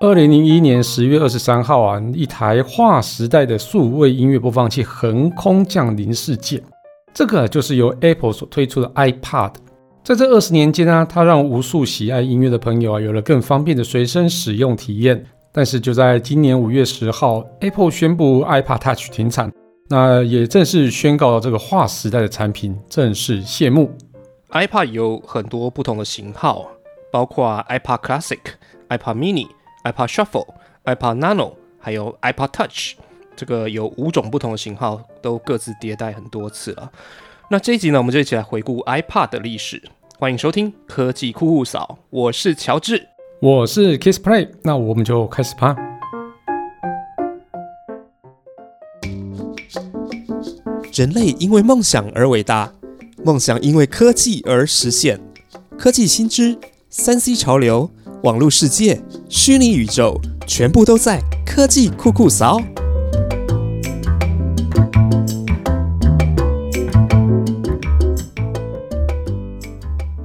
二零零一年十月二十三号啊，一台划时代的数位音乐播放器横空降临世界。这个就是由 Apple 所推出的 iPad。在这二十年间呢，它让无数喜爱音乐的朋友啊，有了更方便的随身使用体验。但是就在今年五月十号，Apple 宣布 iPad Touch 停产，那也正式宣告了这个划时代的产品正式谢幕。iPad 有很多不同的型号，包括 iPad Classic、iPad Mini。iPad Shuffle、iPad Nano，还有 iPad Touch，这个有五种不同的型号，都各自迭代很多次了。那这一集呢，我们就一起来回顾 iPad 的历史。欢迎收听科技酷酷扫，我是乔治，我是 Kiss Play，那我们就开始吧。人类因为梦想而伟大，梦想因为科技而实现。科技新知，三 C 潮流。网络世界、虚拟宇宙，全部都在科技酷酷扫。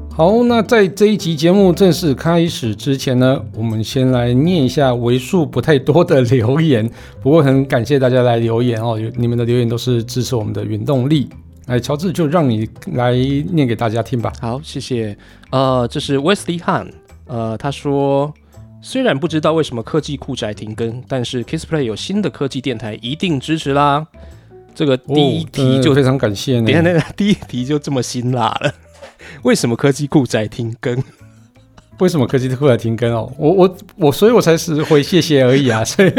好，那在这一集节目正式开始之前呢，我们先来念一下为数不太多的留言。不过很感谢大家来留言哦，你们的留言都是支持我们的原动力。来，乔治就让你来念给大家听吧。好，谢谢。呃，这是 Wesley Han。呃，他说，虽然不知道为什么科技酷宅停更，但是 KissPlay 有新的科技电台，一定支持啦。这个第一题就非常感谢你看，那 个第一题就这么辛辣了。为什么科技酷宅停更？为什么科技突然停更哦？我我我，所以我才是回谢谢而已啊。所以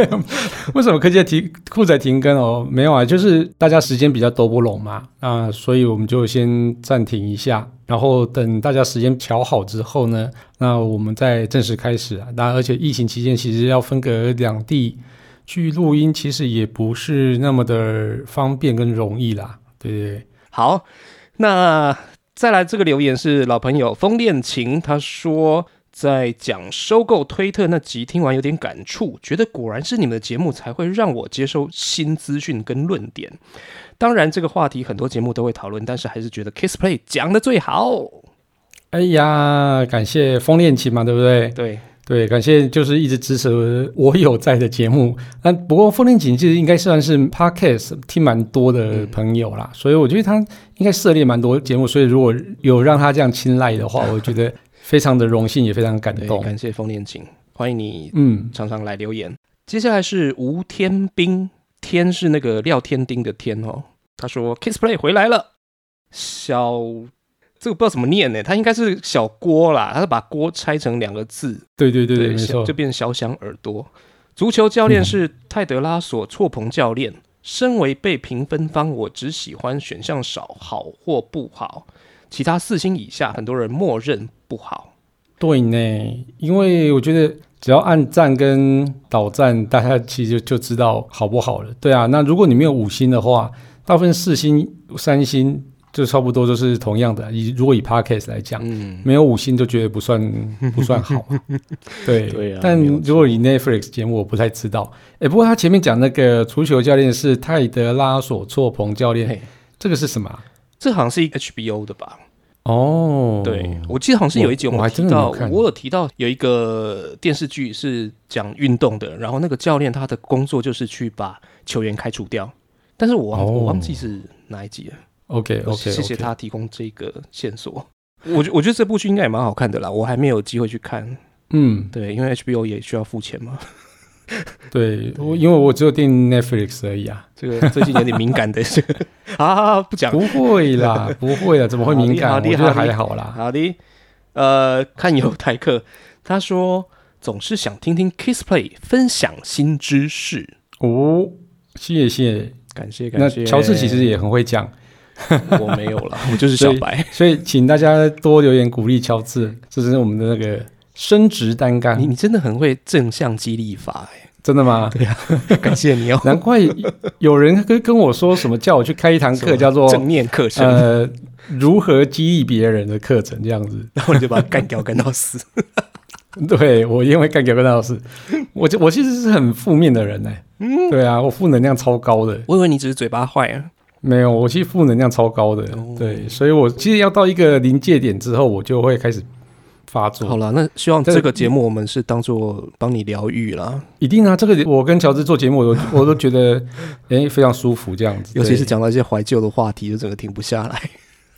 为什么科技停酷仔停更哦？没有啊，就是大家时间比较都不拢嘛那，所以我们就先暂停一下，然后等大家时间调好之后呢，那我们再正式开始啊。那而且疫情期间其实要分隔两地去录音，其实也不是那么的方便跟容易啦，对不对？好，那。再来这个留言是老朋友风恋情，他说在讲收购推特那集听完有点感触，觉得果然是你们的节目才会让我接收新资讯跟论点。当然这个话题很多节目都会讨论，但是还是觉得 Kissplay 讲的最好。哎呀，感谢风恋情嘛，对不对？对。对，感谢就是一直支持我有在的节目。那不过风铃锦其实应该算是 podcast 听蛮多的朋友啦，所以我觉得他应该涉猎蛮多节目。所以如果有让他这样青睐的话，我觉得非常的荣幸，也非常感动。感谢风铃锦，欢迎你，嗯，常常来留言。接下来是吴天兵，天是那个廖天丁的天哦。他说 Kissplay 回来了，小。这个不知道怎么念呢？它应该是小锅啦，他是把锅拆成两个字。对对对对，没错，就变成小响耳朵。足球教练是泰德拉索错棚教练。身为被评分方，我只喜欢选项少，好或不好。其他四星以下，很多人默认不好。对呢，因为我觉得只要按赞跟导赞，大家其实就就知道好不好了。对啊，那如果你没有五星的话，大部分四星、三星。就差不多就是同样的。以如果以 podcast 来讲，没有五星就觉得不算不算好。对，对啊但如果以 Netflix 节目，我不太知道。哎，不过他前面讲那个足球教练是泰德拉索错彭教练，这个是什么？这好像是一个 HBO 的吧？哦，对，我记得好像是有一集我们提到，我有提到有一个电视剧是讲运动的，然后那个教练他的工作就是去把球员开除掉，但是我忘我忘记是哪一集了。OK，OK，谢谢他提供这个线索。我觉我觉得这部剧应该也蛮好看的啦，我还没有机会去看。嗯，对，因为 HBO 也需要付钱嘛。对，我因为我只有订 Netflix 而已啊。这个最近有点敏感的，这 个啊不讲。不会啦，不会啦，怎么会敏感？我觉得还好啦。好的，呃，看有台客他说总是想听听 Kissplay 分享新知识哦。谢谢，感谢感谢。那乔治其实也很会讲。我没有了，我就是小白，所以请大家多留言鼓励乔治，这是我们的那个升职单干。你你真的很会正向激励法哎，真的吗？对呀，感谢你哦。难怪有人跟跟我说什么叫我去开一堂课，叫做正念课程，呃，如何激励别人的课程这样子，然后你就把他干掉干到死。对我因为干掉干到死，我就我其实是很负面的人呢。嗯，对啊，我负能量超高的。我以为你只是嘴巴坏啊。没有，我其实负能量超高的，对，所以我其实要到一个临界点之后，我就会开始发作。好了，那希望这个这个节目我们是当做帮你疗愈啦，一定啊，这个我跟乔治做节目，我都 我都觉得诶、非常舒服这样子，尤其是对讲到一些怀旧的话题，就整个停不下来。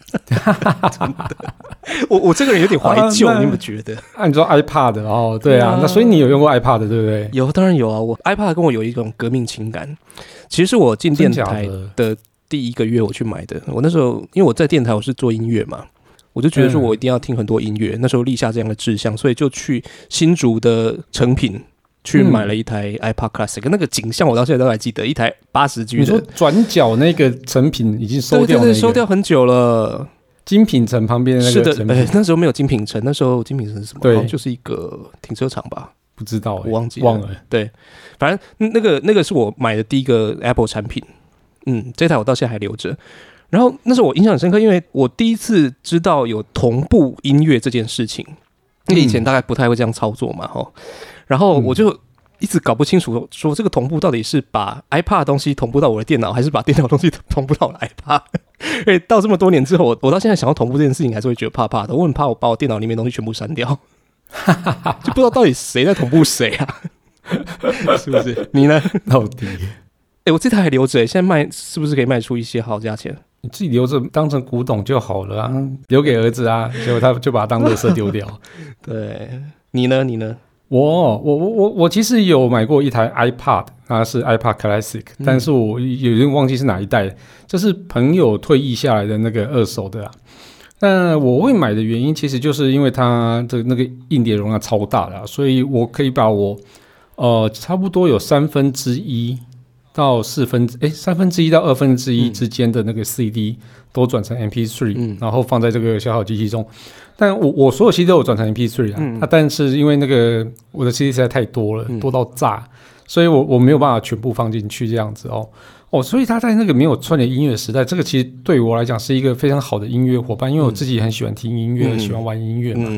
真的，我我这个人有点怀旧，你们觉得？按照 iPad 哦，对啊，对啊那所以你有用过 iPad 对不对？有，当然有啊。我 iPad 跟我有一种革命情感。其实我进电台的的第一个月我去买的。我那时候因为我在电台我是做音乐嘛，我就觉得说嗯我一定要听很多音乐。那时候立下这样的志向，所以就去新竹的成品去嗯买了一台 iPad Classic，、那个景象我到现在都还记得，一台八十 G 你说。转角那个成品已经收对对对，掉收掉很久了。精品城旁边是的那时候没有精品城，那时候精品城是什么？对就是一个停车场吧。不知道、欸，我忘记了忘了。对反正嗯那个那个是我买的第一个 Apple 产品，嗯，这台我到现在还留着。然后那时候我印象很深刻，因为我第一次知道有同步音乐这件事情，因为以前大概不太会这样操作嘛，吼。然后我就一直搞不清楚，说这个同步到底是把 iPad 的东西同步到我的电脑，还是把电脑东西同步到我的 iPad？因为到这么多年之后，我我到现在想要同步这件事情，还是会觉得怕怕的。我很怕我把我电脑里面东西全部删掉，就不知道到底谁在同步谁啊？是不是？你呢？到底哎、我这台还留着、欸，现在卖是不是可以卖出一些好价钱？你自己留着当成古董就好了啊，留给儿子啊，结果他就把它当垃圾丢掉。对，你呢？你呢？我我我我我其实有买过一台 iPad，它是 iPad Classic，、但是我有点忘记是哪一代，这是朋友退役下来的那个二手的啊。那我会买的原因，其实就是因为它的那个硬碟容量超大的、啊，所以我可以把我呃差不多有三分之一到四分诶三分之一到二分之一嗯。之间的那个 CD 都转成 MP3，、嗯。然后放在这个消耗机器中。但我我所有 CD 都有转成 MP3 啊，嗯。啊但是因为那个我的 CD 实在太多了，嗯。多到炸，所以我我没有办法全部放进去这样子哦。哦，所以他在那个没有串联音乐时代，这个其实对我来讲是一个非常好的音乐伙伴，因为我自己很喜欢听音乐，嗯。喜欢玩音乐嘛。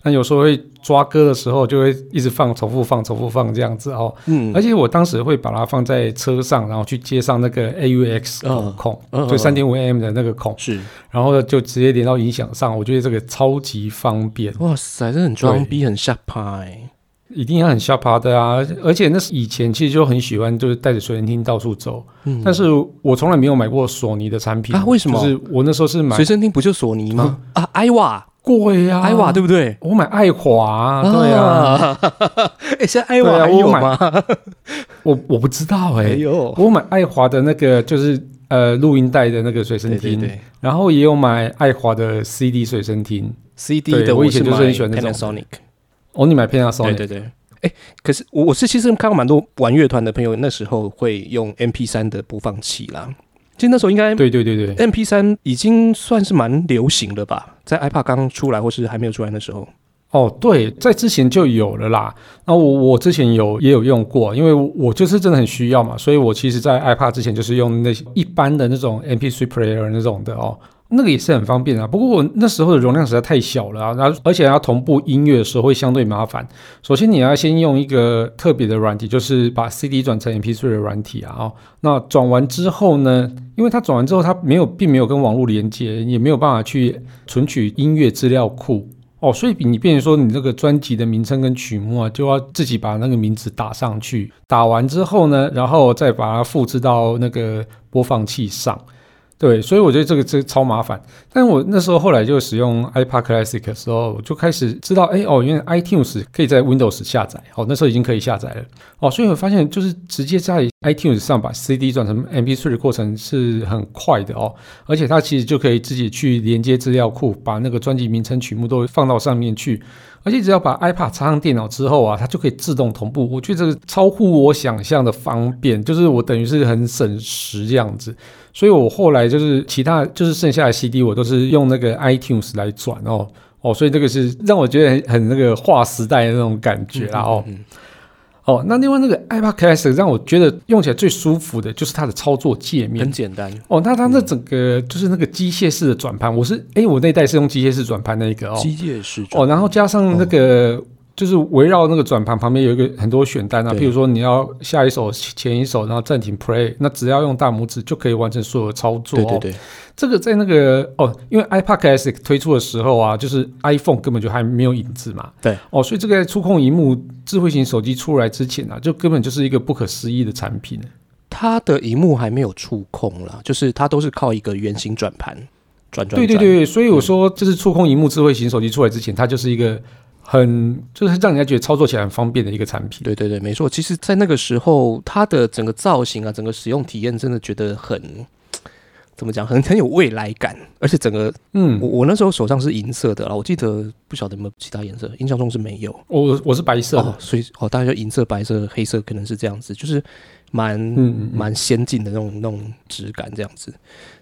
嗯那有时候会抓歌的时候，就会一直放、重复放、重复放这样子哦。嗯而且我当时会把它放在车上，然后去接上那个 AUX 嗯孔，嗯就三点五 mm 的那个孔，是，然后就直接连到音响上。我觉得这个超级方便，哇塞，这很装逼，很下拍。一定要很下趴的啊！而且那是以前其实就很喜欢，就是带着随身听到处走。嗯但是我从来没有买过索尼的产品啊为什么就是我那时候是买随身听不就索尼吗？啊，艾瓦，贵呀、艾瓦对不对？我买爱华、对啊，啊，哎，现在艾瓦还有吗？我我不知道哎、没有，我买爱华的那个就是呃录音带的那个随身听，对对对然后也有买爱华的 CD 随身听。，CD 的我以前就是很喜欢那种 Panasonic，哦，你买 Panasonic？对对对。哎，可是我我是其实看过蛮多玩乐团的朋友，那时候会用 MP 三的播放器啦。其实那时候应该对对对对 MP 三已经算是蛮流行了吧，在 iPad 刚出来或是还没有出来的时候，哦，对，在之前就有了啦。那我我之前有也有用过，因为我就是真的很需要嘛，所以我其实在 iPad 之前就是用那些一般的那种 MP3 player 那种的哦。那个也是很方便啊，不过我那时候的容量实在太小了啊，然后而且要同步音乐的时候会相对麻烦。首先你要先用一个特别的软体，就是把 CD 转成 MP3 的软体啊。哦，那转完之后呢，因为它转完之后它没有并没有跟网络连接，也没有办法去存取音乐资料库。哦，所以你变成说你这个专辑的名称跟曲目啊，就要自己把那个名字打上去，打完之后呢，然后再把它复制到那个播放器上。对，所以我觉得这个这超麻烦。但我那时候后来就使用 iPad Classic 的时候，我就开始知道，哎哦，原来 iTunes 可以在 Windows 下载。哦，那时候已经可以下载了。哦，所以我发现就是直接在 iTunes 上把 CD 转成 MP3 的过程是很快的哦，而且它其实就可以自己去连接资料库，把那个专辑名称、曲目都放到上面去。而且只要把 iPad 插上电脑之后啊，它就可以自动同步。我觉得这个超乎我想象的方便，就是我等于是很省时这样子。所以我后来就是其他就是剩下的 CD 我都是用那个 iTunes 来转哦哦，所以这个是让我觉得很很那个划时代的那种感觉啦哦。哦，那另外那个 iPad Classic 让我觉得用起来最舒服的就是它的操作界面。很。简单，哦，那它那整个就是那个机械式的转盘，我是哎，我那代是用机械式转盘那一个哦，机械式转哦，然后加上那个、就是围绕那个转盘旁边有一个很多选单啊，对譬如说你要下一首、前一首，然后暂停 play，那只要用大拇指就可以完成所有操作、哦。对对对，这个在那个哦，因为 iPad Classic 推出的时候啊，就是 iPhone 根本就还没有影子嘛。对。哦，所以这个在触控荧幕智慧型手机出来之前啊，就根本就是一个不可思议的产品。它的荧幕还没有触控啦，就是它都是靠一个圆形转盘转转转。对对对，所以我说，就是触控荧幕智慧型手机出来之前，它就是一个很就是让人家觉得操作起来很方便的一个产品。对对对，没错。其实，在那个时候，它的整个造型啊，整个使用体验，真的觉得很怎么讲，很很有未来感。而且整个，嗯我，我那时候手上是银色的啦，我记得不晓得有没有其他颜色，印象中是没有。我我是白色。哦，所以哦，大概就银色、白色、黑色，可能是这样子，就是蛮嗯嗯嗯蛮先进的那种那种质感，这样子。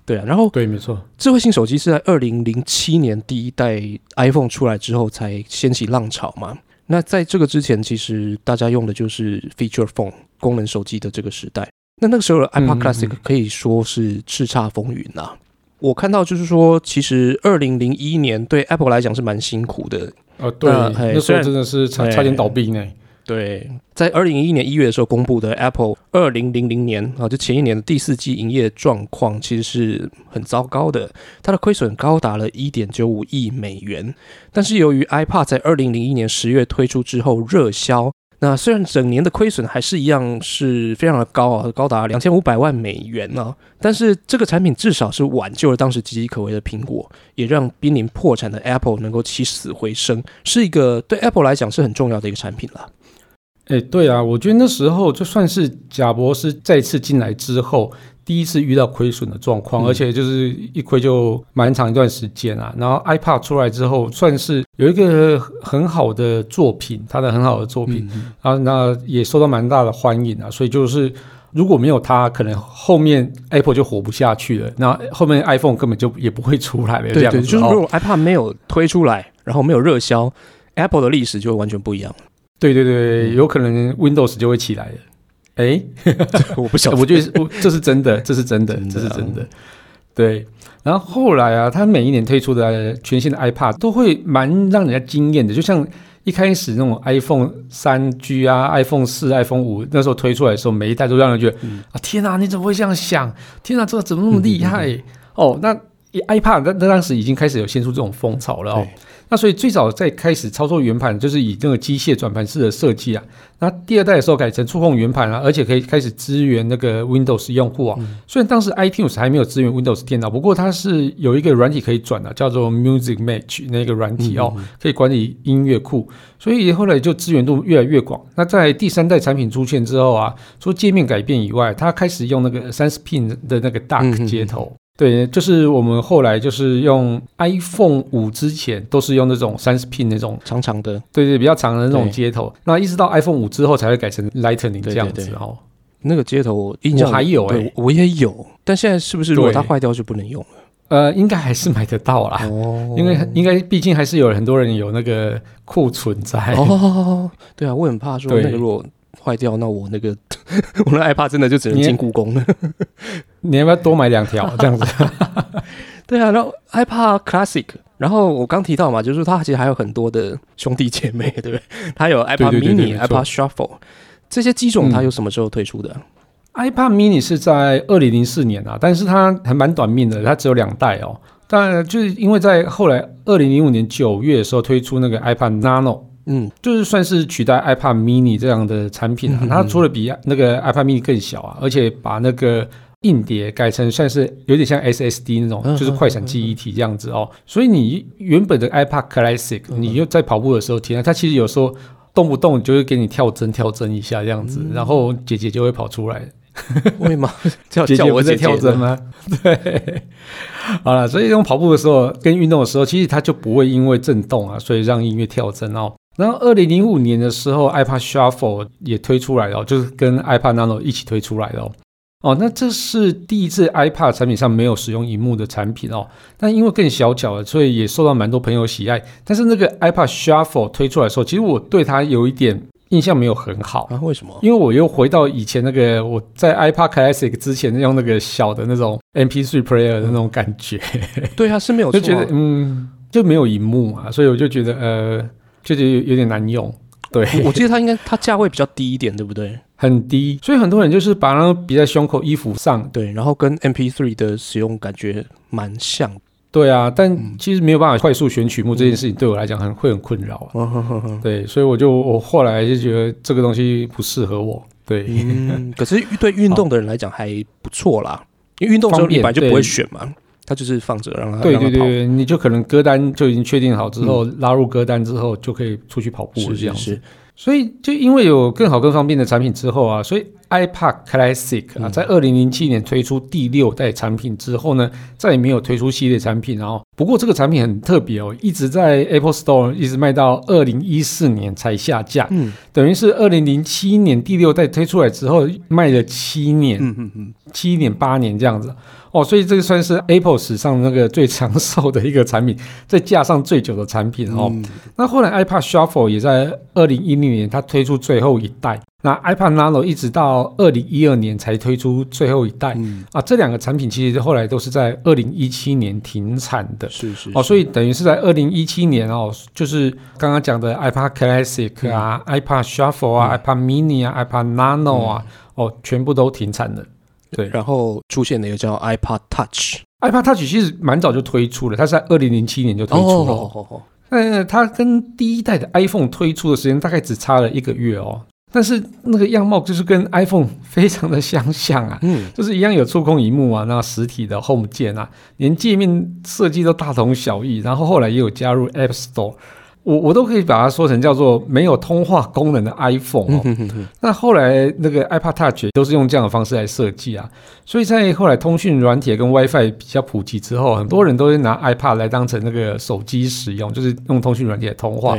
对啊，然后对，没错。智慧型手机是在二零零七年第一代 iPhone 出来之后才掀起浪潮嘛。那在这个之前，其实大家用的就是 Feature Phone 功能手机的这个时代。那那个时候的 iPod Classic 嗯可以说是叱咤风云呐、我看到就是说，其实二零零一年对 Apple 来讲是蛮辛苦的，呃，对，那时候真的是差差点倒闭呢。对，在二零一一年一月的时候公布的 Apple 二零零零年啊，就前一年的第四季营业状况其实是很糟糕的，它的亏损高达了一点九五亿美元。但是由于 iPad 在二零零一年十月推出之后热销，那虽然整年的亏损还是一样是非常的高啊，高达两千五百万美元呢、但是这个产品至少是挽救了当时岌岌可危的苹果，也让濒临破产的 Apple 能够起死回生，是一个对 Apple 来讲是很重要的一个产品了。哎，对啊，我觉得那时候就算是贾博士再次进来之后，第一次遇到亏损的状况，嗯而且就是一亏就蛮长一段时间啊。然后 iPad 出来之后，算是有一个很好的作品，它的很好的作品，嗯啊，那也受到蛮大的欢迎啊。所以就是如果没有它，可能后面 Apple 就活不下去了，那后面 iPhone 根本就也不会出来了。这对对，就是如果 iPad 没有推出来，然后没有热销，Apple 的历史就会完全不一样。对对对，嗯有可能 Windows 就会起来了。哎，我不晓得，我觉得我这是真的，这是真的，真的啊这是真的。对，然后后来啊，它每一年推出的全新的 iPad 都会蛮让人家惊艳的，就像一开始那种 iPhone 三 G 啊、iPhone 四、iPhone 五那时候推出来的时候，每一代都让人觉得、嗯啊，天哪，你怎么会这样想？天哪，这个怎么那么厉害？哦，那 iPad 那那当时已经开始有现出这种风潮了哦。那所以最早在开始操作圆盘，就是以这个机械转盘式的设计啊。那第二代的时候改成触控圆盘啊，而且可以开始支援那个 Windows 用户啊。虽然当时 iTunes 还没有支援 Windows 电脑，不过它是有一个软体可以转的、叫做 Music Match 那个软体哦，可以管理音乐库，所以后来就资源度越来越广。那在第三代产品出现之后啊，除了界面改变以外，它开始用那个三十 pin 的那个嗯 DAC 嗯接头。对，就是我们后来就是用 iPhone 五之前都是用那种三十 pin 那种，长长的，对对，比较长的那种接头。那一直到 iPhone 五之后才会改成 Lightning 对这样子哦。那个接头我印象我还有我也有，但现在是不是如果它坏掉就不能用了？呃，应该还是买得到啦，哦因为应该毕竟还是有很多人有那个库存在。哦，对啊，我很怕说那个如果坏掉，那我那个 我那 iPad 真的就只能你进故宫了。你要不要多买两条 这样子？对啊，然后 iPad Classic，然后我刚提到嘛，就是它其实还有很多的兄弟姐妹，对不对？它有 iPad Mini、iPad Shuffle 这些机种，嗯它有什么时候推出的？iPad mini 是在二零零四年啊，但是它还蛮短命的，它只有两代哦。但就是因为在后来二零零五年九月的时候推出那个 iPad Nano，嗯，就是算是取代 iPad mini 这样的产品啊嗯。它除了比那个 iPad mini 更小啊，而且把那个硬碟改成算是有点像 SSD 那种，嗯就是快闪记忆体这样子哦。所以你原本的 iPad Classic，嗯你又在跑步的时候听啊，它其实有时候动不动就会给你跳帧跳帧一下这样子，然后姐姐就会跑出来。为 吗？叫姐叫我姐姐姐不是在跳针的吗？对，好了，所以用跑步的时候跟运动的时候，其实它就不会因为震动啊，所以让音乐跳针哦。然后二零零五年的时候，iPad Shuffle 也推出来了哦，就是跟 iPad Nano 一起推出来的哦。哦，那这是第一次 iPad 产品上没有使用荧幕的产品哦。但因为更小巧了，所以也受到蛮多朋友喜爱。但是那个 iPad Shuffle 推出来的时候，其实我对它有一点印象没有很好。啊？为什么？因为我又回到以前那个我在 iPad Classic 之前用那个小的那种 MP3 player 的那种感觉，对啊，是没有就觉得嗯就没有荧幕嘛，所以我就觉得呃就觉得有有点难用。对，我记得它应该它价位比较低一点，对不对？很低，所以很多人就是把它比在胸口衣服上。对，然后跟 MP3 的使用感觉蛮像。对啊，但其实没有办法快速选曲目这件事情对我来讲很会很困扰啊。对，所以我就我后来就觉得这个东西不适合我。对，可是对运动的人来讲还不错啦，因为运动时候你本来就不会选嘛。它就是放着让它对对对，你就可能歌单就已经确定好之后，拉入歌单之后就可以出去跑步这样子。所以就因为有更好更方便的产品之后啊，所以 iPad Classic 啊，在二零零七年推出第六代产品之后呢，再也没有推出系列产品。然后不过这个产品很特别哦，一直在 Apple Store 一直卖到二零一四年才下架。嗯，等于是二零零七年第六代推出来之后卖了七年，嗯嗯嗯，七年八年这样子。哦，所以这个算是 Apple 史上那个最长寿的一个产品，在架上最久的产品哦。那后来 iPad Shuffle 也在二零一零年它推出最后一代，那 iPad Nano 一直到二零一二年才推出最后一代。啊，这两个产品其实后来都是在二零一七年停产的。是是。哦，所以等于是在二零一七年哦，就是刚刚讲的 iPad Classic 啊、iPad Shuffle 啊、iPad Mini 啊、iPad Nano 啊，哦，全部都停产了。对，然后出现了一个叫 iPad Touch，iPad Touch 其实蛮早就推出了，它是在二零零七年就推出了。嗯，它跟第一代的 iPhone 推出的时间大概只差了一个月哦，但是那个样貌就是跟 iPhone 非常的相像啊，嗯，就是一样有触控荧幕啊，那实体的 Home 键啊，连界面设计都大同小异，然后后来也有加入 App Store。我我都可以把它说成叫做没有通话功能的 iPhone 哦。那后来那个 iPad Touch 都是用这样的方式来设计啊，所以在后来通讯软体跟 WiFi 比较普及之后，很多人都会拿 iPad 来当成那个手机使用，就是用通讯软体来通话。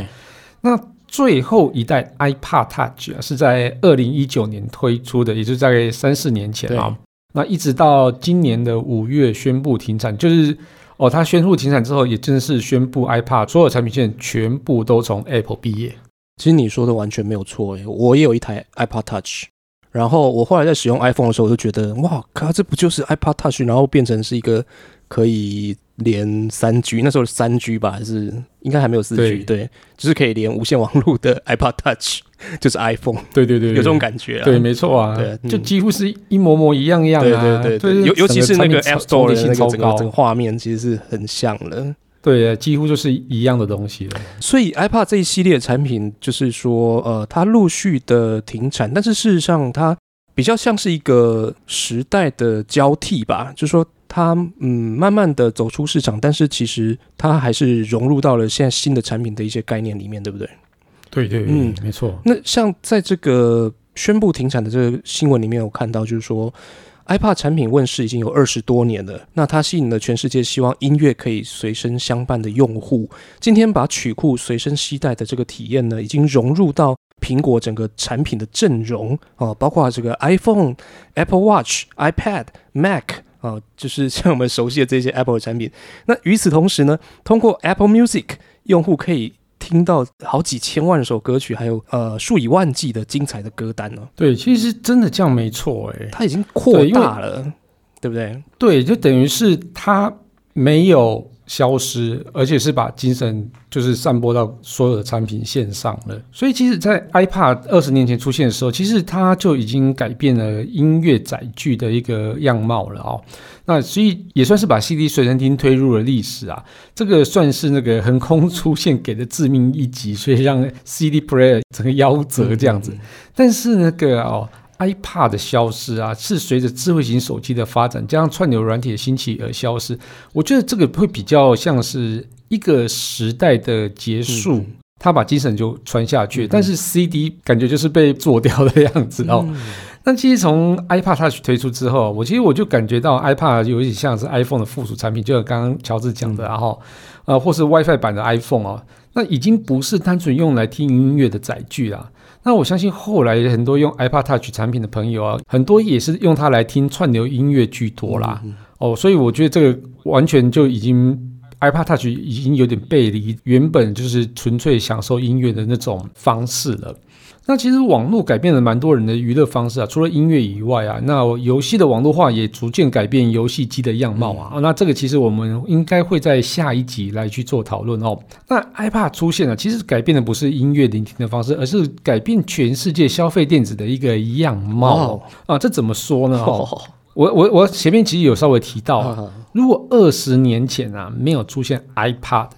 那最后一代 iPad Touch 啊，是在二零一九年推出的，也就是大概三四年前啊。那一直到今年的五月宣布停产，就是。哦，它宣布停产之后，也正式宣布 iPad 所有产品线全部都从 Apple 毕业。其实你说的完全没有错诶，我也有一台 iPad Touch，然后我后来在使用 iPhone 的时候，我就觉得哇靠，这不就是 iPad Touch，然后变成是一个可以。连三 G，那时候三 G 吧，还是应该还没有四 G，对，就是可以连无线网络的 iPod Touch，就是 iPhone，对对对，有这种感觉，对，没错啊，对，就几乎是一模模一样样啊，对对对，尤尤其是那个 App Store 的那个整个整个画面，其实是很像的，对，几乎就是一样的东西了。所以 iPad 这一系列产品，就是说，呃，它陆续的停产，但是事实上，它比较像是一个时代的交替吧，就是说。它嗯，慢慢的走出市场，但是其实它还是融入到了现在新的产品的一些概念里面，对不对？对对，嗯，没错。那像在这个宣布停产的这个新闻里面，有看到就是说，iPad 产品问世已经有二十多年了，那它吸引了全世界希望音乐可以随身相伴的用户。今天把曲库随身携带的这个体验呢，已经融入到苹果整个产品的阵容啊，包括这个 iPhone、Apple Watch、iPad、Mac。啊，就是像我们熟悉的这些 Apple 的产品。那与此同时呢，通过 Apple Music，用户可以听到好几千万首歌曲，还有呃数以万计的精彩的歌单呢。对，其实真的这样没错，哎，它已经扩大了，对不对？对，就等于是它没有。消失，而且是把精神就是散播到所有的产品线上了。所以，其实，在 iPad 二十年前出现的时候，其实它就已经改变了音乐载具的一个样貌了哦。那所以也算是把 CD 随身听推入了历史啊。这个算是那个横空出现给的致命一击，所以让 CD player 整个夭折这样子。但是那个哦。iPad 的消失啊，是随着智慧型手机的发展，加上串流软体的兴起而消失。我觉得这个会比较像是一个时代的结束，他把精神就传下去。但是 CD 感觉就是被做掉的样子哦。那其实从 iPad Touch 推出之后，我其实我就感觉到 iPad 有点像是 iPhone 的附属产品，就像刚刚乔治讲的，然后呃，或是 WiFi 版的 iPhone 哦，那已经不是单纯用来听音乐的载具啦。那我相信后来很多用 iPad Touch 产品的朋友啊，很多也是用它来听串流音乐居多啦。哦，所以我觉得这个完全就已经 iPad Touch 已经有点背离原本就是纯粹享受音乐的那种方式了。那其实网络改变了蛮多人的娱乐方式啊，除了音乐以外啊，那游戏的网络化也逐渐改变游戏机的样貌啊。那这个其实我们应该会在下一集来去做讨论哦。那 iPad 出现了，其实改变的不是音乐聆听的方式，而是改变全世界消费电子的一个样貌啊。这怎么说呢？我我我前面其实有稍微提到，如果二十年前啊没有出现 iPad，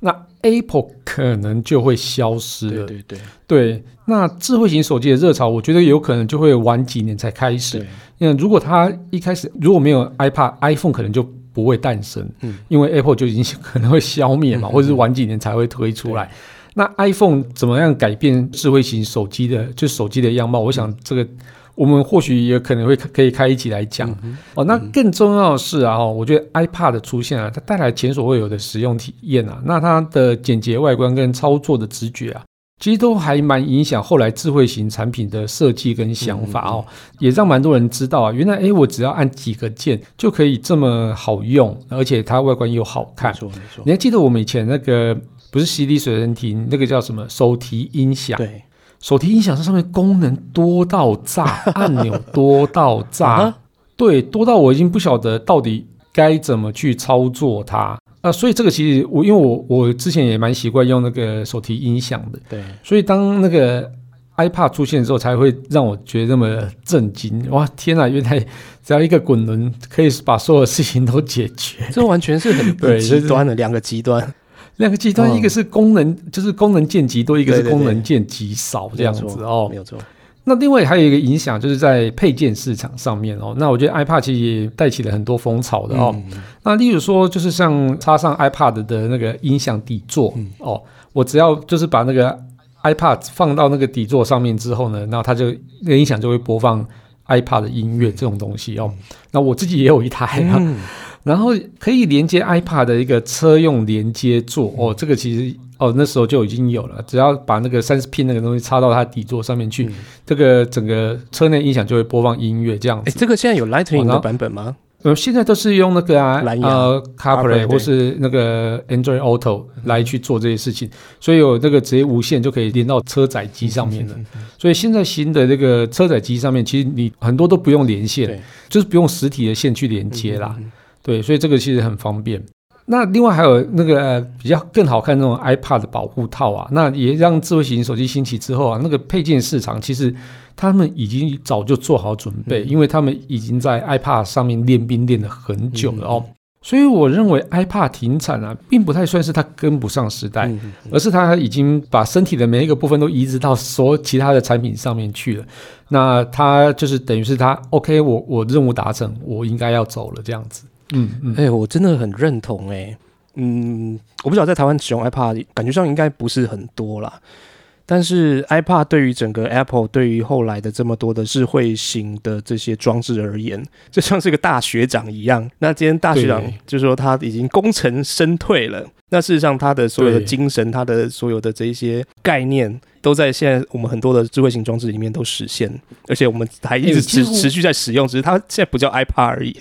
那 Apple 可能就会消失了。对对对，那智慧型手机的热潮，我觉得有可能就会晚几年才开始。那如果它一开始如果没有 iPad，iPhone 可能就不会诞生。嗯，因为 Apple 就已经 可能会消灭嘛，或者是晚几年才会推出来。那 iPhone 怎么样改变智慧型手机的，就手机的样貌？我想这个。我们或许也可能会可以开一集来讲哦。那更重要的是啊，我觉得 iPad 的出现啊，它带来前所未有的使用体验啊。那它的简洁外观跟操作的直觉啊，其实都还蛮影响后来智慧型产品的设计跟想法哦。也让蛮多人知道啊，原来哎，我只要按几个键就可以这么好用，而且它外观又好看。没错没错。你还记得我们以前那个不是 CD 随身听，那个叫什么手提音响？对。手提音响这上面功能多到炸，按钮多到炸，对，多到我已经不晓得到底该怎么去操作它啊。所以这个其实我因为我我之前也蛮习惯用那个手提音响的，对。所以当那个 iPad 出现之后，才会让我觉得那么震惊。哇，天哪！原来只要一个滚轮可以把所有事情都解决，这完全是很 极端的两个极端。两个极端，一个是功能就是功能键极多，一个是功能键极少这样子哦。没有错。那另外还有一个影响，就是在配件市场上面哦。那我觉得 iPad 其实也带起了很多风潮的哦。那例如说，就是像插上 iPad 的那个音响底座哦，我只要就是把那个 iPad 放到那个底座上面之后呢，那它就那音响就会播放 iPad 的音乐这种东西哦。那我自己也有一台啊。然后可以连接 iPad 的一个车用连接座哦，这个其实哦那时候就已经有了，只要把那个三十 P 那个东西插到它底座上面去，这个整个车内音响就会播放音乐这样子。这个现在有 Lightning 的版本吗？呃，现在都是用那个啊，蓝牙 CarPlay 或是那个 Android Auto 来去做这些事情，所以有这个直接无线就可以连到车载机上面了。所以现在新的这个车载机上面，其实你很多都不用连线，就是不用实体的线去连接啦。对，所以这个其实很方便。那另外还有那个比较更好看那种 iPad 的保护套啊，那也让智慧型手机兴起之后啊，那个配件市场其实他们已经早就做好准备，因为他们已经在 iPad 上面练兵练了很久了哦。所以我认为 iPad 停产啊，并不太算是它跟不上时代，而是它已经把身体的每一个部分都移植到所其他的产品上面去了。那它就是等于是它 OK，我我任务达成，我应该要走了这样子。嗯嗯，哎，我真的很认同哎，嗯，我不知道在台湾使用 iPad，感觉上应该不是很多啦。但是 iPad 对于整个 Apple，对于后来的这么多的智慧型的这些装置而言，就像是个大学长一样。那今天大学长就说他已经功成身退了。那事实上，他的所有的精神，他的所有的这一些概念，都在现在我们很多的智慧型装置里面都实现，而且我们还一直持持续在使用，只是它现在不叫 iPad 而已。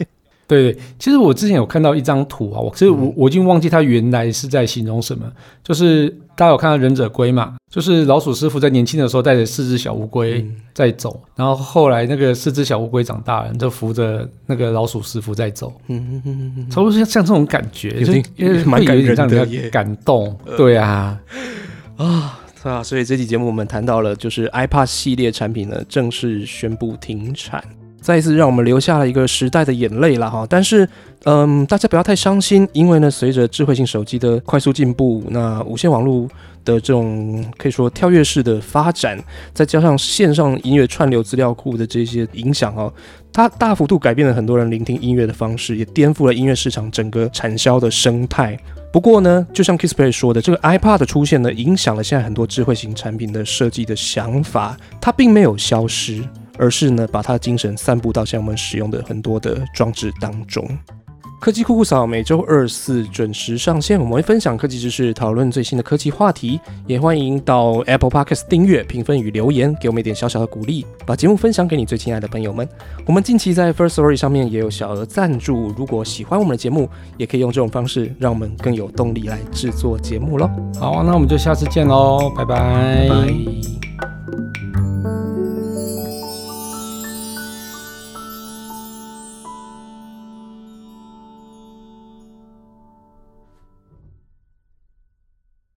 对，其实我之前有看到一张图啊，我其实我我已经忘记它原来是在形容什么，就是大家有看到忍者龟嘛，就是老鼠师傅在年轻的时候带着四只小乌龟在走，然后后来那个四只小乌龟长大了，就扶着那个老鼠师傅在走，嗯嗯嗯嗯，差不多像像这种感觉，就因为蛮有点让人家感动，对啊，啊，啊，所以这期节目我们谈到了，就是 iPad 系列产品呢正式宣布停产。再一次让我们留下了一个时代的眼泪了哈，但是，嗯，大家不要太伤心，因为呢，随着智慧型手机的快速进步，那无线网络的这种可以说跳跃式的发展，再加上线上音乐串流资料库的这些影响哦，它大幅度改变了很多人聆听音乐的方式，也颠覆了音乐市场整个产销的生态。不过呢，就像 Kissplay 说的，这个 iPad 的出现呢，影响了现在很多智慧型产品的设计的想法，它并没有消失。而是呢，把他的精神散布到像我们使用的很多的装置当中。科技酷酷扫每周二四准时上线，我们会分享科技知识，讨论最新的科技话题，也欢迎到 Apple Podcast 订阅、评分与留言，给我们一点小小的鼓励，把节目分享给你最亲爱的朋友们。我们近期在 First Story 上面也有小额赞助，如果喜欢我们的节目，也可以用这种方式，让我们更有动力来制作节目喽。好，那我们就下次见喽，拜拜。拜。